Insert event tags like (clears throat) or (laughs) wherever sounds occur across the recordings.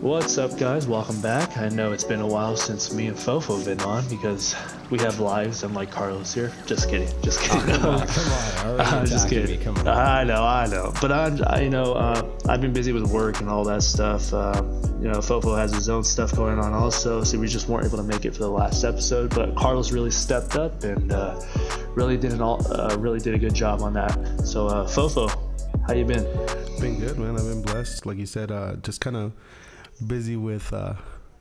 What's up, guys? Welcome back. I know it's been a while since me and Fofo have been on because we have lives, unlike Carlos here. Just kidding. Just kidding. Oh, come on, come on. (laughs) I'm just kidding. Come on. I know, I know. But I'm, I, you know, uh, I've been busy with work and all that stuff. Uh, you know, Fofo has his own stuff going on also, so we just weren't able to make it for the last episode. But Carlos really stepped up and uh, really did an all, uh, really did a good job on that. So, uh, Fofo, how you been? Been good, man. I've been blessed. Like you said, uh, just kind of busy with uh,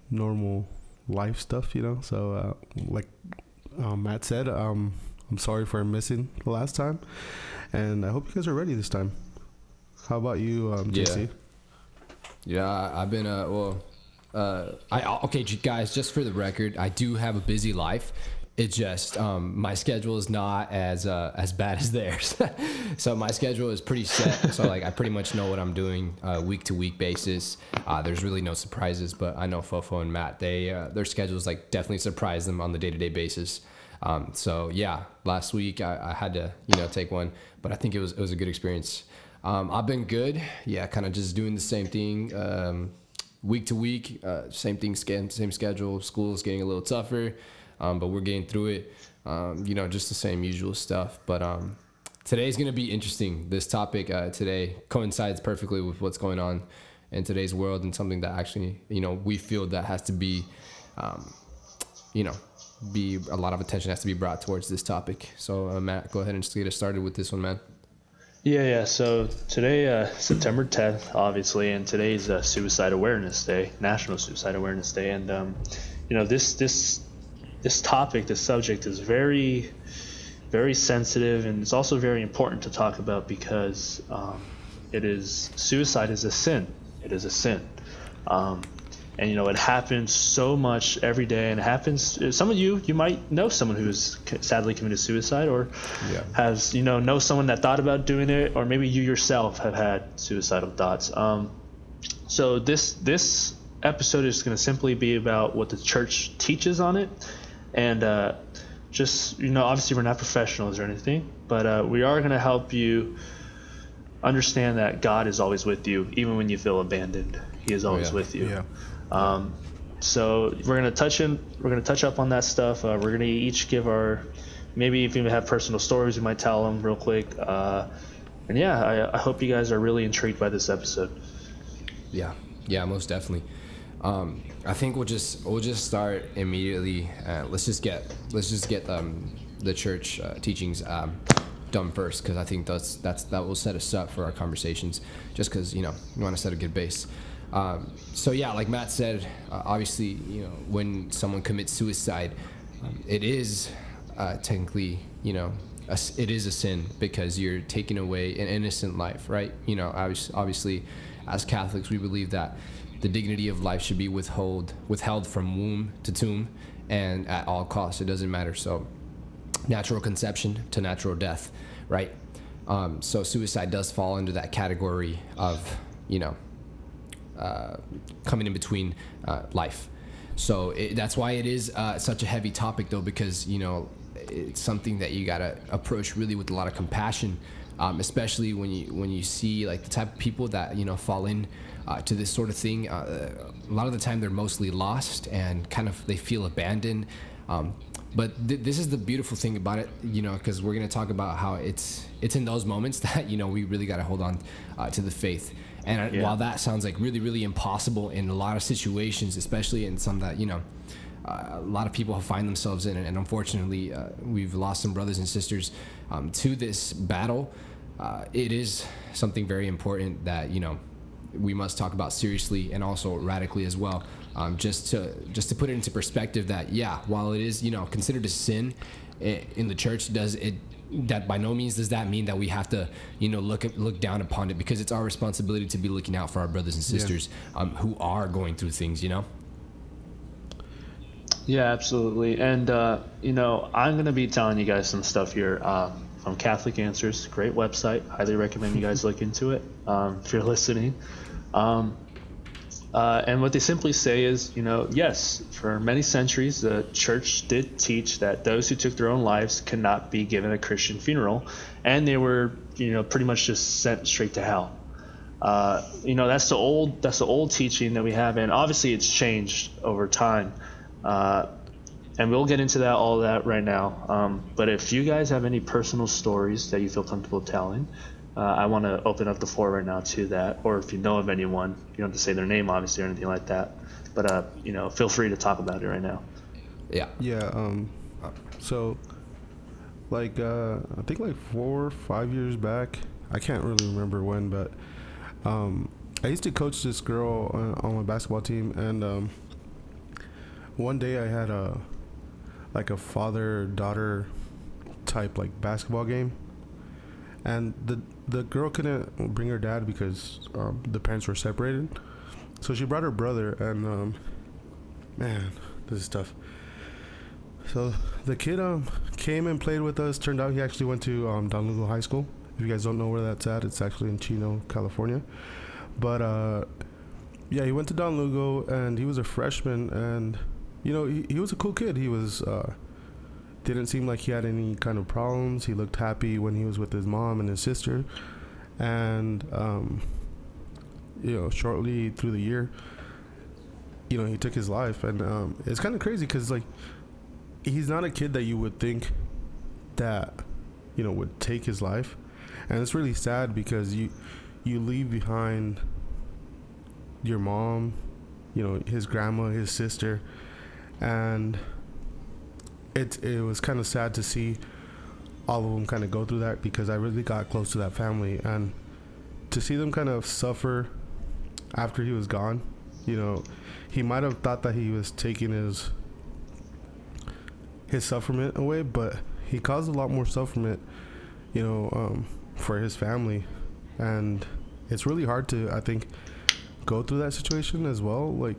normal life stuff, you know. So, uh, like um, Matt said, um, I'm sorry for missing the last time, and I hope you guys are ready this time. How about you, um, JC? Yeah, yeah I've been uh, well. Uh, I okay, guys. Just for the record, I do have a busy life, it just um, my schedule is not as uh, as bad (laughs) as theirs. so my schedule is pretty set. so like I pretty much know what I'm doing uh, week to week basis. Uh, there's really no surprises, but I know Fofo and Matt they uh, their schedules like definitely surprise them on the day to day basis. Um, so yeah, last week I, I, had to you know take one, but I think it was it was a good experience. Um, I've been good. Yeah, kind of just doing the same thing. Um, week to week, uh, same thing, same schedule. School is getting a little tougher um, but we're getting through it. Um, you know, just the same usual stuff. But um, today's going to be interesting. This topic uh, today coincides perfectly with what's going on in today's world and something that actually, you know, we feel that has to be, um, you know, be a lot of attention has to be brought towards this topic. So, uh, Matt, go ahead and just get us started with this one, man. Yeah, yeah. So today, uh, September 10th, obviously, and today's uh, Suicide Awareness Day, National Suicide Awareness Day, and um, you know this this this topic, this subject is very, very sensitive, and it's also very important to talk about because um, it is suicide is a sin. It is a sin. Um, and you know it happens so much every day and it happens some of you you might know someone who's sadly committed suicide or yeah. has you know know someone that thought about doing it or maybe you yourself have had suicidal thoughts um, so this this episode is going to simply be about what the church teaches on it and uh, just you know obviously we're not professionals or anything but uh, we are going to help you understand that god is always with you even when you feel abandoned. He is always oh, yeah. with you. Yeah. Um, so we're going to touch in we're going to touch up on that stuff. Uh, we're going to each give our maybe if you have personal stories we might tell them real quick. Uh, and yeah I, I hope you guys are really intrigued by this episode. Yeah. Yeah most definitely um, I think we'll just we'll just start immediately. Uh, let's just get let's just get um, the church uh, teachings um, done first because I think that's that's that will set us up for our conversations. Just because you know we want to set a good base. Um, so yeah, like Matt said, uh, obviously you know when someone commits suicide, um, it is uh, technically you know a, it is a sin because you're taking away an innocent life, right? You know, obviously, as Catholics, we believe that the dignity of life should be withheld withheld from womb to tomb and at all costs. It doesn't matter. So natural conception to natural death right? Um, so suicide does fall under that category of you know uh, coming in between uh, life. So it, that's why it is uh, such a heavy topic though because you know it's something that you gotta approach really with a lot of compassion um, especially when you when you see like the type of people that you know fall in uh, to this sort of thing. Uh, a lot of the time, they're mostly lost and kind of they feel abandoned. Um, but th- this is the beautiful thing about it, you know, because we're gonna talk about how it's it's in those moments (laughs) that you know we really got to hold on uh, to the faith. And yeah. while that sounds like really really impossible in a lot of situations, especially in some that you know. Uh, a lot of people find themselves in, and unfortunately, uh, we've lost some brothers and sisters um, to this battle. Uh, it is something very important that you know we must talk about seriously and also radically as well. Um, just to just to put it into perspective that yeah, while it is you know considered a sin in the church, does it that by no means does that mean that we have to you know look at, look down upon it because it's our responsibility to be looking out for our brothers and sisters yeah. um, who are going through things. You know. Yeah, absolutely. And, uh, you know, I'm going to be telling you guys some stuff here um, from Catholic Answers. Great website. Highly recommend you guys (laughs) look into it um, if you're listening. Um, uh, and what they simply say is, you know, yes, for many centuries, the church did teach that those who took their own lives cannot be given a Christian funeral, and they were, you know, pretty much just sent straight to hell. uh, you know that's the old that's the old teaching that we have, and obviously it's changed over time. Uh, and we'll get into that all that right now. Um, but if you guys have any personal stories that you feel comfortable telling, uh, I want to open up the floor right now to that. Or if you know of anyone, you don't have to say their name, obviously, or anything like that. But uh, you know, feel free to talk about it right now. Yeah. Yeah. Um. So, like, uh, I think like four, or five years back. I can't really remember when, but um, I used to coach this girl uh, on my basketball team, and um, one day I had a like a father daughter type like basketball game, and the the girl couldn't bring her dad because um, the parents were separated, so she brought her brother, and um, man, this is tough. So the kid um came and played with us. Turned out he actually went to um, Don Lugo High School. If you guys don't know where that's at, it's actually in Chino, California. But uh, yeah, he went to Don Lugo and he was a freshman. And you know, he, he was a cool kid. He was uh, didn't seem like he had any kind of problems. He looked happy when he was with his mom and his sister. And um, you know, shortly through the year, you know, he took his life, and um, it's kind of crazy because like he's not a kid that you would think that you know would take his life and it's really sad because you you leave behind your mom you know his grandma his sister and it it was kind of sad to see all of them kind of go through that because I really got close to that family and to see them kind of suffer after he was gone you know he might have thought that he was taking his his sufferment away, but he caused a lot more sufferment, you know, um, for his family, and it's really hard to, I think, go through that situation as well. Like,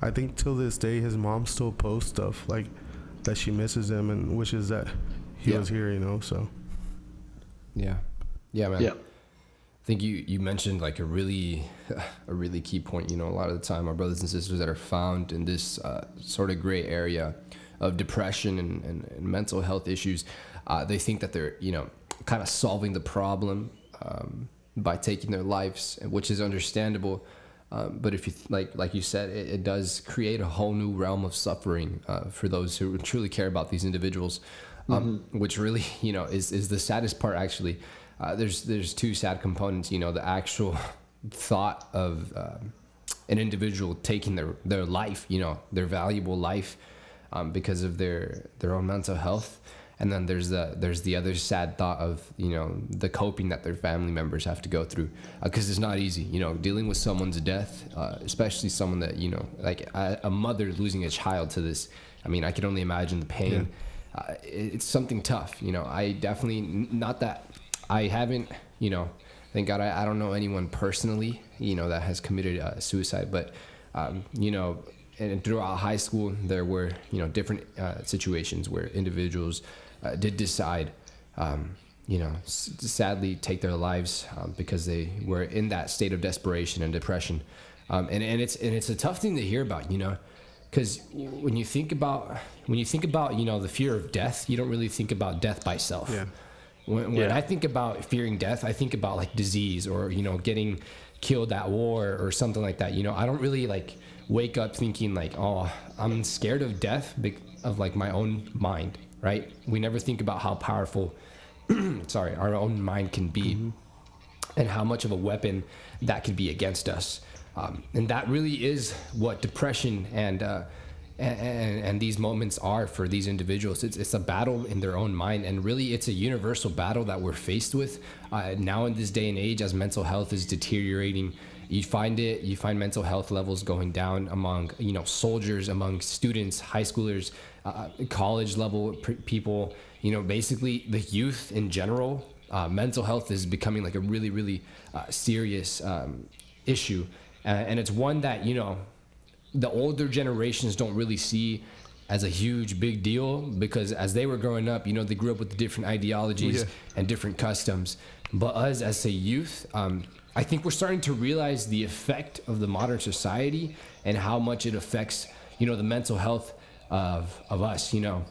I think till this day, his mom still posts stuff like that she misses him and wishes that he Yeah. was here, you know. So Yeah. Yeah, man. Yeah. I think you, you mentioned like a really (laughs) a really key point. You know, a lot of the time our brothers and sisters that are found in this uh, sort of gray area of depression and, and, and mental health issues, uh, they think that they're you know kind of solving the problem um, by taking their lives, which is understandable. Um, but if you th- like like you said, it, it does create a whole new realm of suffering uh, for those who truly care about these individuals, um, which really (laughs) you know is is the saddest part actually. Uh, there's there's two sad components. You know, the actual (laughs) thought of um, an individual taking their their life, you know, their valuable life, um, because of their their own mental health, and then there's the there's the other sad thought of you know the coping that their family members have to go through, because it's not easy. You know, dealing with someone's death, uh, especially someone that you know, like a, a mother losing a child to this. I mean, I can only imagine the pain. Uh, it- it's something tough. You know, I definitely not that I haven't. You know, thank God I, I don't know anyone personally. You know that has committed uh, suicide, but um, you know, and throughout high school there were you know different uh, situations where individuals uh, did decide. Um, you know, s- sadly take their lives um, because they were in that state of desperation and depression, um, and and it's and it's a tough thing to hear about. You know, because when you think about when you think about you know the fear of death, you don't really think about death by self. Yeah. When, when Yeah. I think about fearing death, I think about like disease or you know getting killed at war or something like that. You know, I don't really like wake up thinking like, oh, I'm scared of death of like my own mind. Right? We never think about how powerful, (clears throat) sorry, our own mind can be and how much of a weapon that could be against us. Um, and that really is what depression and, uh, and, and and these moments are for these individuals. It's, it's a battle in their own mind, and really, it's a universal battle that we're faced with uh, now in this day and age as mental health is deteriorating. You find it. You find mental health levels going down among you know soldiers, among students, high schoolers, uh, college level p- people. You know, basically the youth in general uh, mental health is becoming like a really really uh, serious um, issue uh, and it's one that you know the older generations don't really see as a huge big deal because as they were growing up you know they grew up with different ideologies Yeah. and different customs but us as a youth um, i think we're starting to realize the effect of the modern society and how much it affects you know the mental health of, of us you know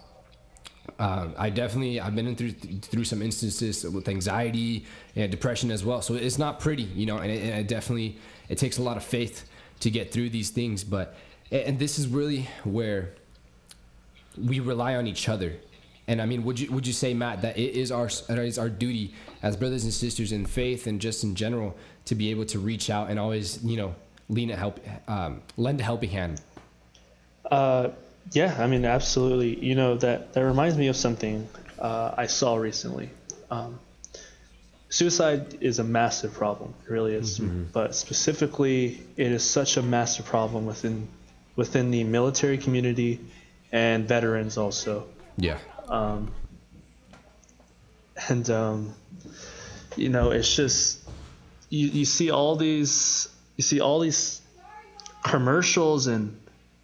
uh, I definitely I've been in through through some instances with anxiety and depression as well. So it's not pretty, you know, and it, and it definitely it takes a lot of faith to get through these things. But and this is really where we rely on each other. And I mean, would you would you say, Matt, that it is our it is our duty as brothers and sisters in faith and just in general to be able to reach out and always, you know, lean a help, um, lend a helping hand. Uh, yeah, I mean, absolutely. You know that that reminds me of something uh, I saw recently. Um, suicide is a massive problem, it really is. Mm-hmm. But specifically, it is such a massive problem within within the military community and veterans also. Yeah. Um, and um, you know, it's just you you see all these you see all these commercials and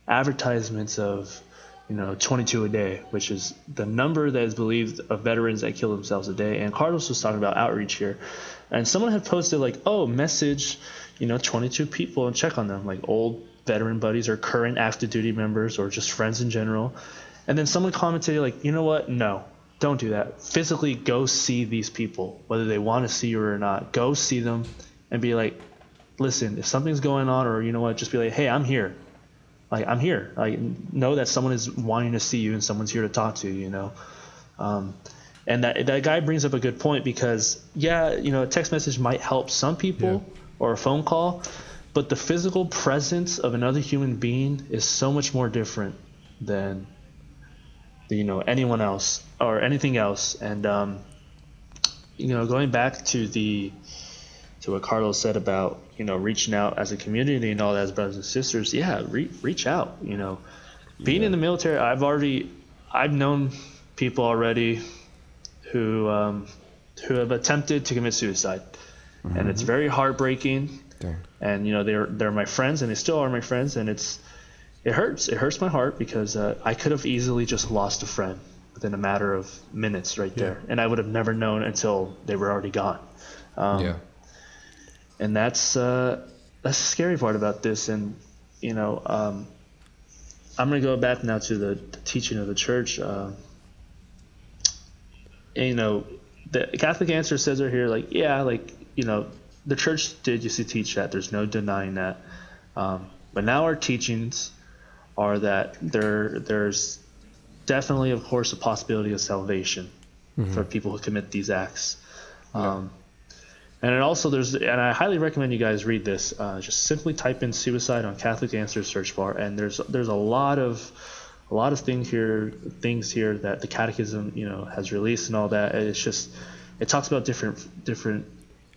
advertisements of you know 22 a day which is the number that is believed of veterans that kill themselves a day. And carlos was talking about outreach here. And someone had posted like oh message you know 22 people and check on them. Like old veteran buddies or current active duty members or just friends in general and then someone commented like you know what no don't do that physically go see these people whether they want to see you or not go see them and be like listen if something's going on or you know what just be like hey i'm here like I'm here. Like know that someone is wanting to see you and someone's here to talk to you. You know, um, and that that guy brings up a good point because yeah, you know, a text message might help some people yeah. or a phone call, but the physical presence of another human being is so much more different than you know anyone else or anything else. And um, you know, going back to the to what Carlos said about you know reaching out as a community and all that as brothers and sisters. Yeah, re- reach out. You know, being yeah. in the military, I've already I've known people already who um, who have attempted to commit suicide, mm-hmm. and it's mm-hmm. very heartbreaking. Dang. And you know they're they're my friends, and they still are my friends, and it's it hurts. It hurts my heart because uh, I could have easily just lost a friend within a matter of minutes right there, and I would have never known until they were already gone. Um, yeah and that's uh, that's the scary part about this. And you know, um, I'm gonna go back now to the, the teaching of the church. Uh, and, you know, the Catholic answer says right here, like, yeah, like you know, the church did used to teach that. There's no denying that. Um, but now our teachings are that there there's definitely, of course, a possibility of salvation mm-hmm. for people who commit these acts. Um, and it also there's and I highly recommend you guys read this. Uh, just simply type in suicide on Catholic Answers search bar, and there's there's a lot of a lot of things here things here that the Catechism you know has released and all that. It's just it talks about different different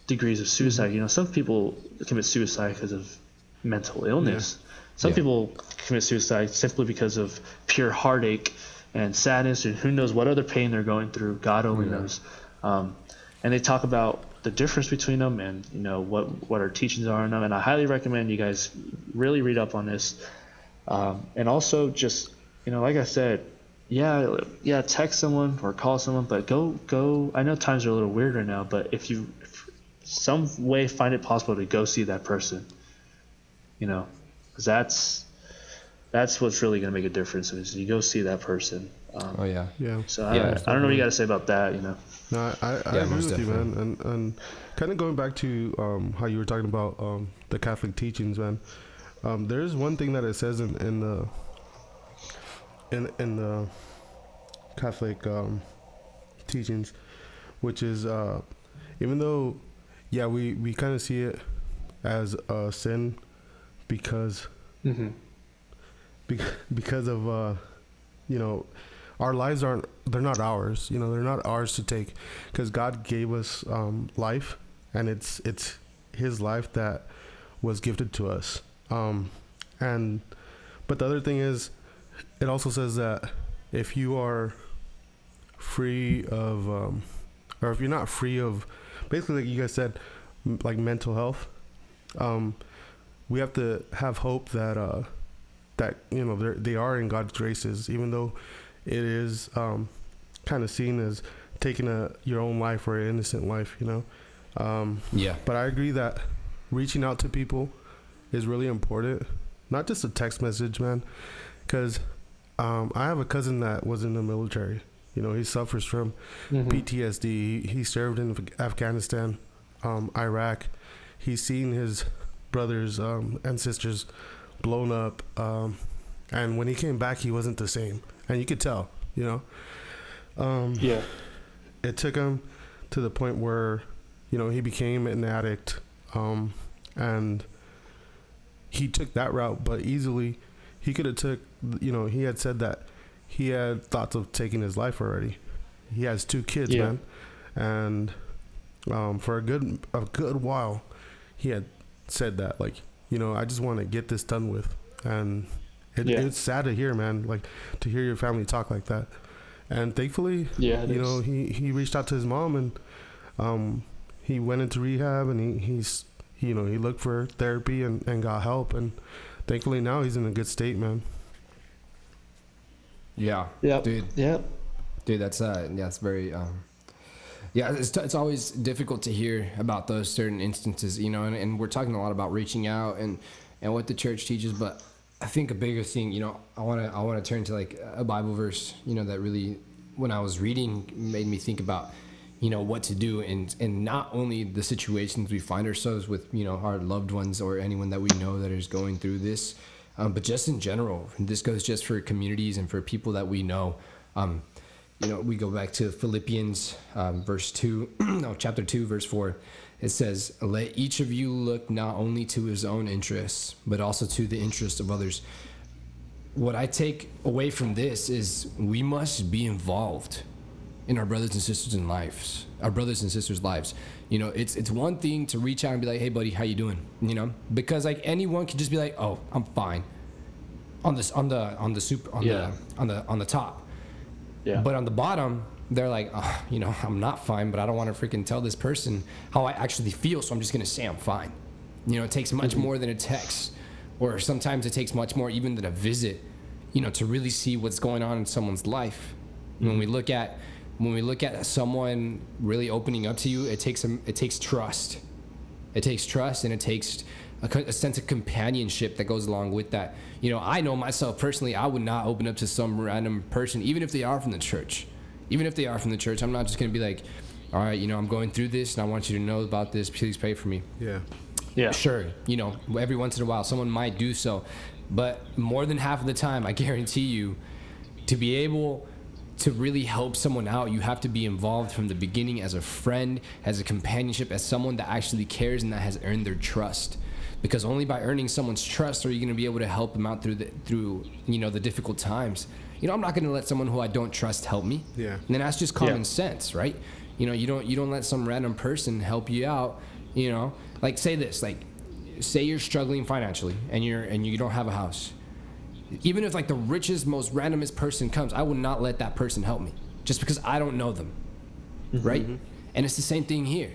degrees of suicide. Mm-hmm. You know, some people commit suicide because of mental illness. Yeah. Some yeah. people commit suicide simply because of pure heartache and sadness, and who knows what other pain they're going through. God only yeah. knows. Um, and they talk about the difference between them and you know what what our teachings are in them. And I highly recommend you guys really read up on this. Um, and also just you know, like I said, yeah, yeah, text someone or call someone, but go go. I know times are a little weirder now, but if you if some way find it possible to go see that person, you know, because that's that's what's really going to make a difference is you go see that person. Um, oh yeah, yeah. So I, yeah, I, don't know what you got to say about that, you know. No, I, I, I agree with definitely. you, man. And and kind of going back to um, how you were talking about um, the Catholic teachings, man. Um, there is one thing that it says in, in the in in the Catholic um, teachings, which is uh, even though, yeah, we we kind of see it as a sin because mm-hmm. be- because of uh, you know our lives aren't they're not ours you know they're not ours to take because god gave us um, life and it's it's his life that was gifted to us um, and but the other thing is it also says that if you are free of um, or if you're not free of basically like you guys said m- like mental health um, we have to have hope that uh, that you know they are in god's graces even though it is um, kind of seen as taking a your own life or an innocent life, you know. Um, yeah. But I agree that reaching out to people is really important. Not just a text message, man, because um, I have a cousin that was in the military, You know, he suffers from PTSD. He, he served in Afghanistan, um, Iraq. He's seen his brothers um, and sisters blown up. Um, and when he came back, he wasn't the same. And you could tell, you know. Um, Yeah. it took him to the point where you know he became an addict um, and he took that route but easily he could have took you know he had said that he had thoughts of taking his life already he has two kids Yeah. man and um, for a good a good while he had said that like you know i just want to get this done with and it, Yeah. it's sad to hear man like to hear your family talk like that and thankfully Yeah. you is. know he he reached out to his mom and um he went into rehab and he he's you know he looked for therapy and and got help and thankfully now he's in a good state man Yeah, Yep. dude. Yep. Dude, that's uh, yeah, it's very um, yeah, it's, it's always difficult to hear about those certain instances, you know, and, and we're talking a lot about reaching out and and what the church teaches, but I think a bigger thing, you know, I want to I want to turn to like a Bible verse, you know, that really when I was reading made me think about you know what to do and and not only the situations we find ourselves with you know our loved ones or anyone that we know that is going through this um, but just in general and this goes just for communities and for people that we know. Um, you know we go back to philippians um, verse 2 (clears throat) no chapter 2 verse 4 it says let each of you look not only to his own interests but also to the interests of others. What i take away from this is we must be involved in our brothers and sisters in lives our brothers and sisters lives. You know it's it's one thing to reach out and be like hey buddy how you doing? You know because like anyone can just be like oh i'm fine. On this on the on the super on Yeah. the on the on the top Yeah. but on the bottom they're like oh, you know i'm not fine but i don't want to freaking tell this person how i actually feel so i'm just gonna say i'm fine. You know it takes much mm-hmm. more than a text or sometimes it takes much more even than a visit you know to really see what's going on in someone's life. When we mm-hmm. look at when we look at someone really opening up to you it takes some it takes trust. It takes trust and it takes a, a sense of companionship that goes along with that. You know i know myself personally i would not open up to some random person even if they are from the church. Even if they are from the church i'm not just going to be like all right you know i'm going through this and i want you to know about this. Please pray for me. Yeah. Yeah. Sure, you know, every once in a while someone might do so, but more than half of the time, I (laughs) guarantee you, to be able to really help someone out, you have to be involved from the beginning as a friend, as a companionship, as someone that actually cares and that has earned their trust. Because only by earning someone's trust are you going to be able to help them out through the through you know the difficult times. You know, I'm not going to let someone who I don't trust help me. Yeah. And then that's just common Yeah. sense, right? You know, you don't you don't let some random person help you out. You know, like say this, like say you're struggling financially and you're and you don't have a house. Even if like the richest, most randomest person comes, I would not let that person help me just because I don't know them, mm-hmm. right? And it's the same thing here.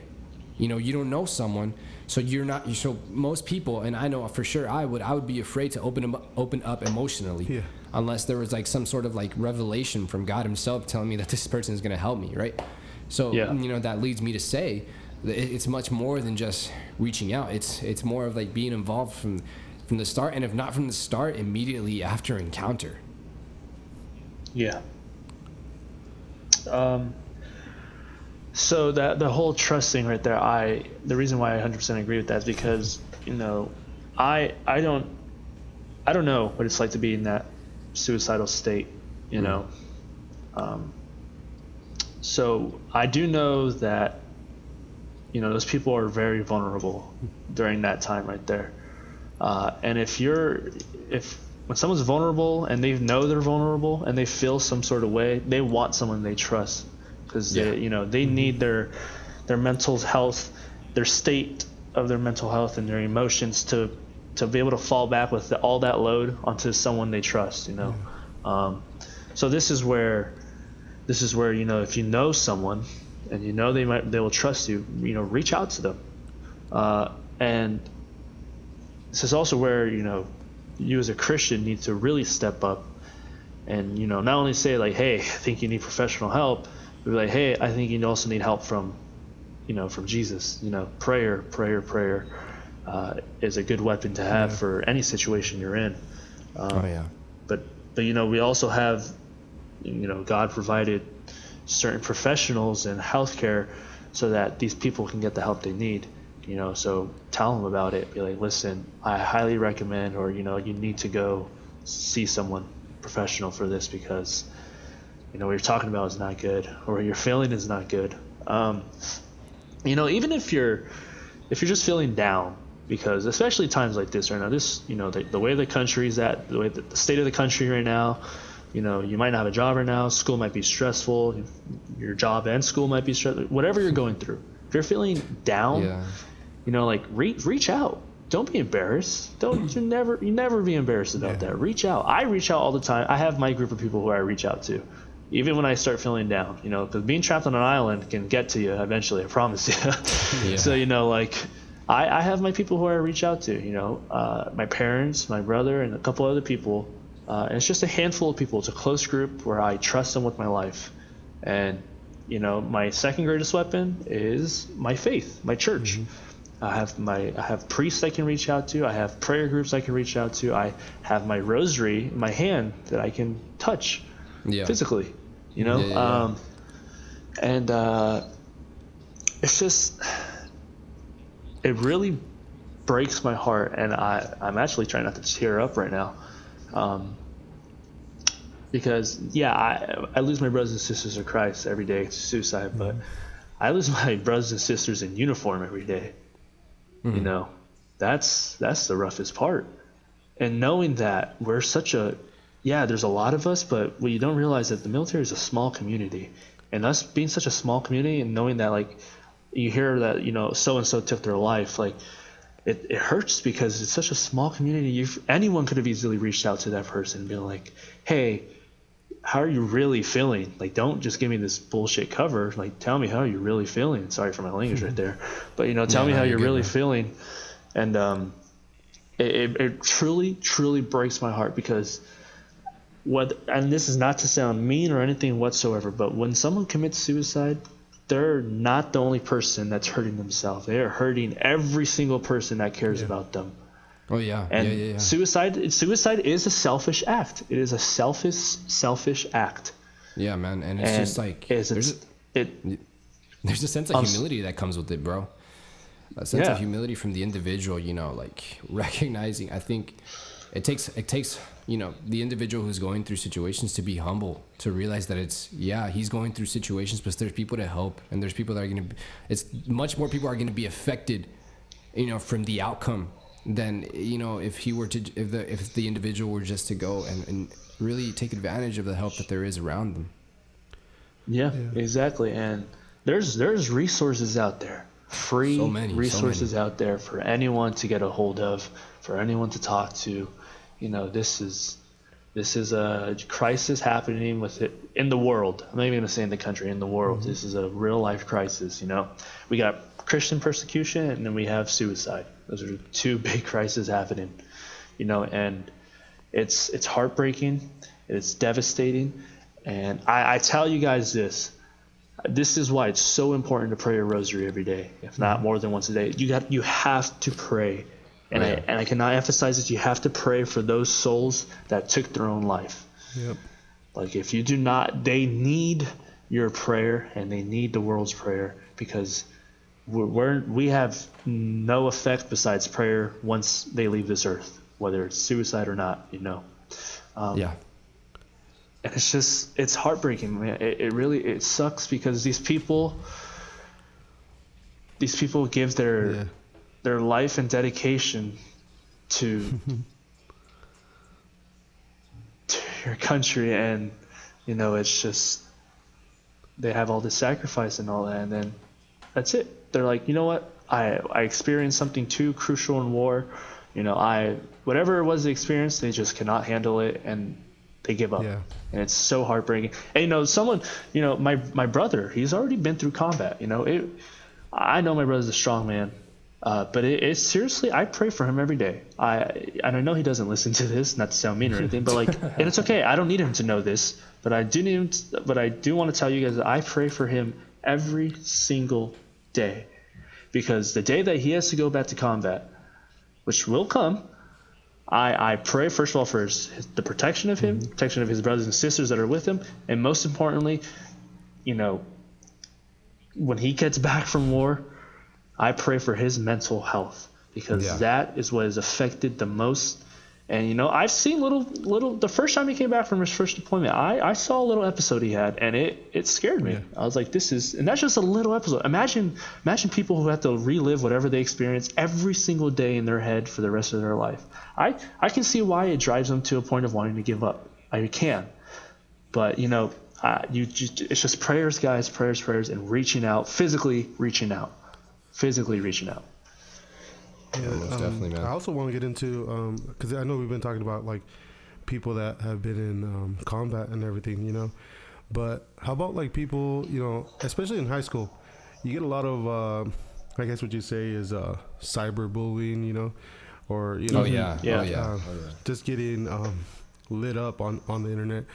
You know, you don't know someone, so you're not. So most people, and I know for sure, I would, I would be afraid to open them, open up emotionally, Yeah. unless there was like some sort of like revelation from God Himself telling me that this person is gonna help me, right? So Yeah. you know that leads me to say that it's much more than just reaching out. It's it's more of like being involved from from the start, and if not from the start, immediately after encounter. Yeah. Um, so that the whole trust thing right there, I the reason why I 100% agree with that is because you know, I I don't I don't know what it's like to be in that suicidal state, you know. Um, so I do know that you know those people are very vulnerable during that time right there. Uh, and if you're if when someone's vulnerable and they know they're vulnerable and they feel some sort of way, they want someone they trust because Yeah. they you know they need their their mental health, their state of their mental health and their emotions to to be able to fall back with the, all that load onto someone they trust. You know, um, so this is where this is where you know if you know someone and you know they might they will trust you, you know, reach out to them, uh, and this is also where you know you as a Christian need to really step up and you know not only say like hey I think you need professional help be like hey I think you also need help from you know from Jesus you know prayer prayer prayer uh, is a good weapon to have for any situation you're in um, Oh yeah. but but you know we also have you know, God provided certain professionals in healthcare so that these people can get the help they need. You know, so tell them about it. Be like, listen, I highly recommend, or you know, you need to go see someone professional for this because you know what you're talking about is not good, or what you're feeling is not good. Um, you know, even if you're if you're just feeling down, because especially times like this right now, this you know the, the way the country's at, the way the, the state of the country right now, you know, you might not have a job right now. School might be stressful. Your job and school might be stressful. Whatever you're going through, if you're feeling down, yeah. you know, like reach reach out. Don't be embarrassed. Don't you never you never be embarrassed about yeah. that. Reach out. I reach out all the time. I have my group of people who I reach out to, even when I start feeling down. You know, because being trapped on an island can get to you eventually. I promise you. (laughs) yeah. So you know, like. I, I have my people who I reach out to, you know, uh, my parents, my brother, and a couple other people uh, and it's just a handful of people. It's a close group where I trust them with my life. And, you know, my second greatest weapon is my faith, my church. Mm-hmm. I have my I have priests I can reach out to. I have prayer groups I can reach out to. I have my rosary in my hand that I can touch yeah. physically. You know, yeah, yeah, um, and uh, it's just it really breaks my heart, and I I'm actually trying not to tear up right now um, because yeah, I I lose my brothers and sisters in Christ every day to suicide, mm-hmm. but I lose my brothers and sisters in uniform every day. Mm-hmm. You know, that's that's the roughest part. And knowing that we're such a yeah, there's a lot of us, but what you don't realize that the military is a small community, and us being such a small community and knowing that like you hear that you know so and so took their life, like it, it hurts because it's such a small community. You've, anyone could have easily reached out to that person and been like, hey, how are you really feeling? Like, don't just give me this bullshit cover. Like, tell me how you're really feeling. Sorry for my language right there, (laughs) but you know, tell yeah, me how you're really feeling. And um, it, it, it truly, truly breaks my heart because what, and this is not to sound mean or anything whatsoever, but when someone commits suicide, they're not the only person that's hurting themselves. They are hurting every single person that cares yeah. about them. Oh yeah, and yeah, yeah, yeah. suicide. Suicide is a selfish act. It is a selfish, selfish act. Yeah, man, and it's and just like it's, there's a, it. There's a sense of um, humility that comes with it, bro. A sense yeah. of humility from the individual. You know, like (laughs) recognizing. I think it takes it takes you know the individual who's going through situations to be humble to realize that it's yeah he's going through situations but there's people to help and there's people that are going to it's much more people are going to be affected you know from the outcome than you know if he were to if the if the individual were just to go and, and really take advantage of the help that there is around them yeah, yeah. exactly and there's there's resources out there free so many, resources so out there for anyone to get a hold of for anyone to talk to you know, this is this is a crisis happening with it in the world. I'm not even going to say in the country, in the world. Mm-hmm. This is a real life crisis. You know, we got Christian persecution and then we have suicide. Those are two (laughs) big crises happening. You know, and it's it's heartbreaking. It's devastating. And I, I tell you guys this. This is why it's so important to pray a rosary every day, if not more than once a day. You got you have to pray and yeah. I and I cannot emphasize that you have to pray for those souls that took their own life. Yep. Like if you do not, they need your prayer and they need the world's prayer because we're, we're we have no effect besides prayer once they leave this earth, whether it's suicide or not. You know. Um, yeah. And it's just it's heartbreaking, man. It, it really it sucks because these people these people give their yeah their life and dedication to (laughs) to your country. And you know it's just they have all this sacrifice and all that. And then that's it. They're like you know what? I i experienced something too crucial in war. You know i whatever it was the experience they just cannot handle it and they give up. Yeah. and it's so heartbreaking. And you know someone you know my my brother he's already been through combat. You know it i know my brother's a strong man uh, but it, seriously, I pray for him every day. I and I know he doesn't listen to this, not to sound mean or anything, but like, (laughs) and it's okay. I don't need him to know this, but I do need him. To, but I do want to tell you guys that I pray for him every single day, because the day that he has to go back to combat, which will come, I, I pray first of all for his, his, the protection of him, protection of his brothers and sisters that are with him, and most importantly, you know, when he gets back from war, I pray for his mental health because Yeah. that is what is affected the most. And you know, I've seen little little the first time he came back from his first deployment, I, I saw a little episode he had and it, it scared me. Yeah. I was like, this is and that's just a little episode. Imagine imagine people who have to relive whatever they experience every single day in their head for the rest of their life. I, I can see why it drives them to a point of wanting to give up. I can. But you know, uh, you just it's just prayers, guys, prayers, prayers, and reaching out, physically reaching out, physically reaching out. Yeah, most um, definitely, man. I also want to get into because I know we've been talking about like people that have been in um, combat and everything, you know. But how about like people, you know, especially in high school, you get a lot of, uh, I guess what you say is uh, cyberbullying, you know, or you know, Oh yeah. Yeah. Oh yeah. uh, Oh yeah. just getting um, lit up on, on the internet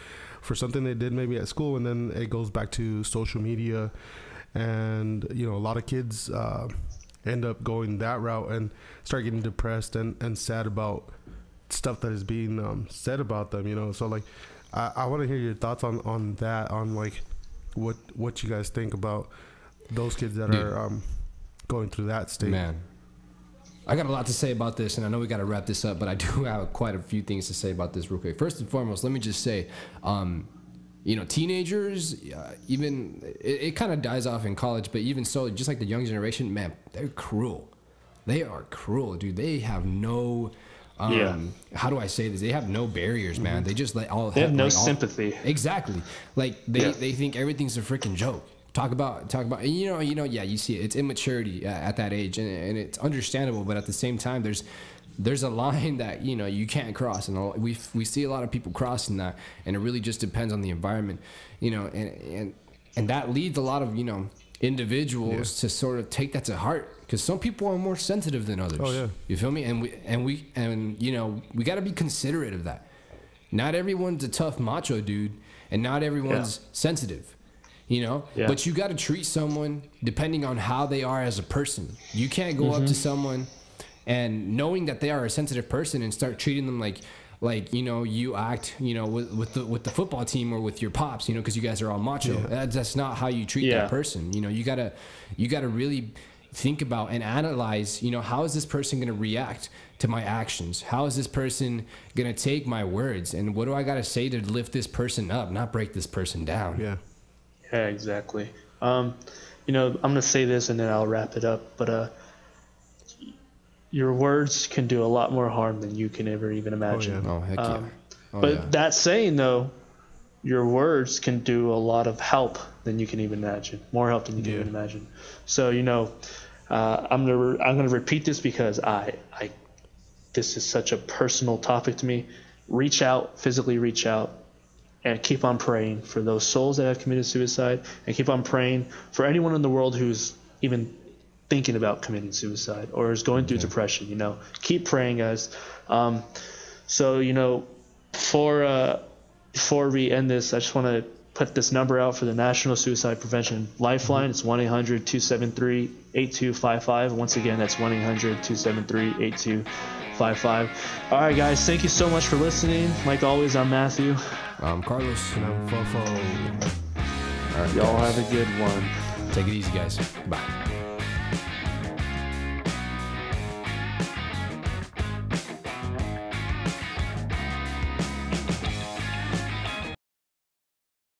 for something they did maybe at school, and then it goes back to social media, and you know a lot of kids uh, end up going that route and start getting depressed and, and sad about stuff that is being um, said about them. You know, so like I, I want to hear your thoughts on, on that, on like what what you guys think about those kids that Dude. are um, going through that state. Man, I got a lot to say about this, and I know we got to wrap this up, but I do (laughs) have quite a few things to say about this real quick. First and foremost, let me just say, um, you know, teenagers, uh, even it, it kind of dies off in college, but even so, just like the young generation, man, they're cruel. They are cruel, dude. They have no. Um, Yeah. How do I say this? They have no barriers, man. They just let all. They have no like, all- sympathy. Exactly. Like they, Yeah. they think everything's a freaking joke. Talk about talk about you know you know yeah you see it. It's immaturity uh, at that age and, and it's understandable, but at the same time there's there's a line that you know you can't cross and we we see a lot of people crossing that and it really just depends on the environment, you know and and and that leads a lot of you know individuals to sort of take that to heart because some people are more sensitive than others. Oh, yeah. You feel me? And we and we and you know we got to be considerate of that. Not everyone's a tough macho dude, and not everyone's sensitive. You know, Yeah. but you got to treat someone depending on how they are as a person. You can't go mm-hmm. up to someone and knowing that they are a sensitive person and start treating them like like you know you act you know with, with the with the football team or with your pops you know because you guys are all macho that's, that's not how you treat Yeah. that person you know you gotta you gotta really think about and analyze you know how is this person gonna react to my actions how is this person gonna take my words and what do i gotta say to lift this person up not break this person down Yeah. Yeah, exactly. Um, you know, I'm gonna say this and then I'll wrap it up. But uh, your words can do a lot more harm than you can ever even imagine. oh heck yeah Um, oh, but yeah. that saying though, your words can do a lot of help than you can even imagine. More help than you can Yeah. even imagine. So you know, uh, I'm gonna re- I'm gonna repeat this because I I this is such a personal topic to me. Reach out, physically reach out, and keep on praying for those souls that have committed suicide, and keep on praying for anyone in the world who's even thinking about committing suicide or is going through depression. You know, keep praying, guys. Um, so you know, for uh, before we end this, I just want to put this number out for the National Suicide Prevention Lifeline. It's 1 800 273 8255. Once again, that's 1 800 273 8255. All right, guys, thank you so much for listening. Like always, I'm Matthew. I'm carlos And I'm Fofo. All right, Y'all guys. have a good one. take it easy guys bye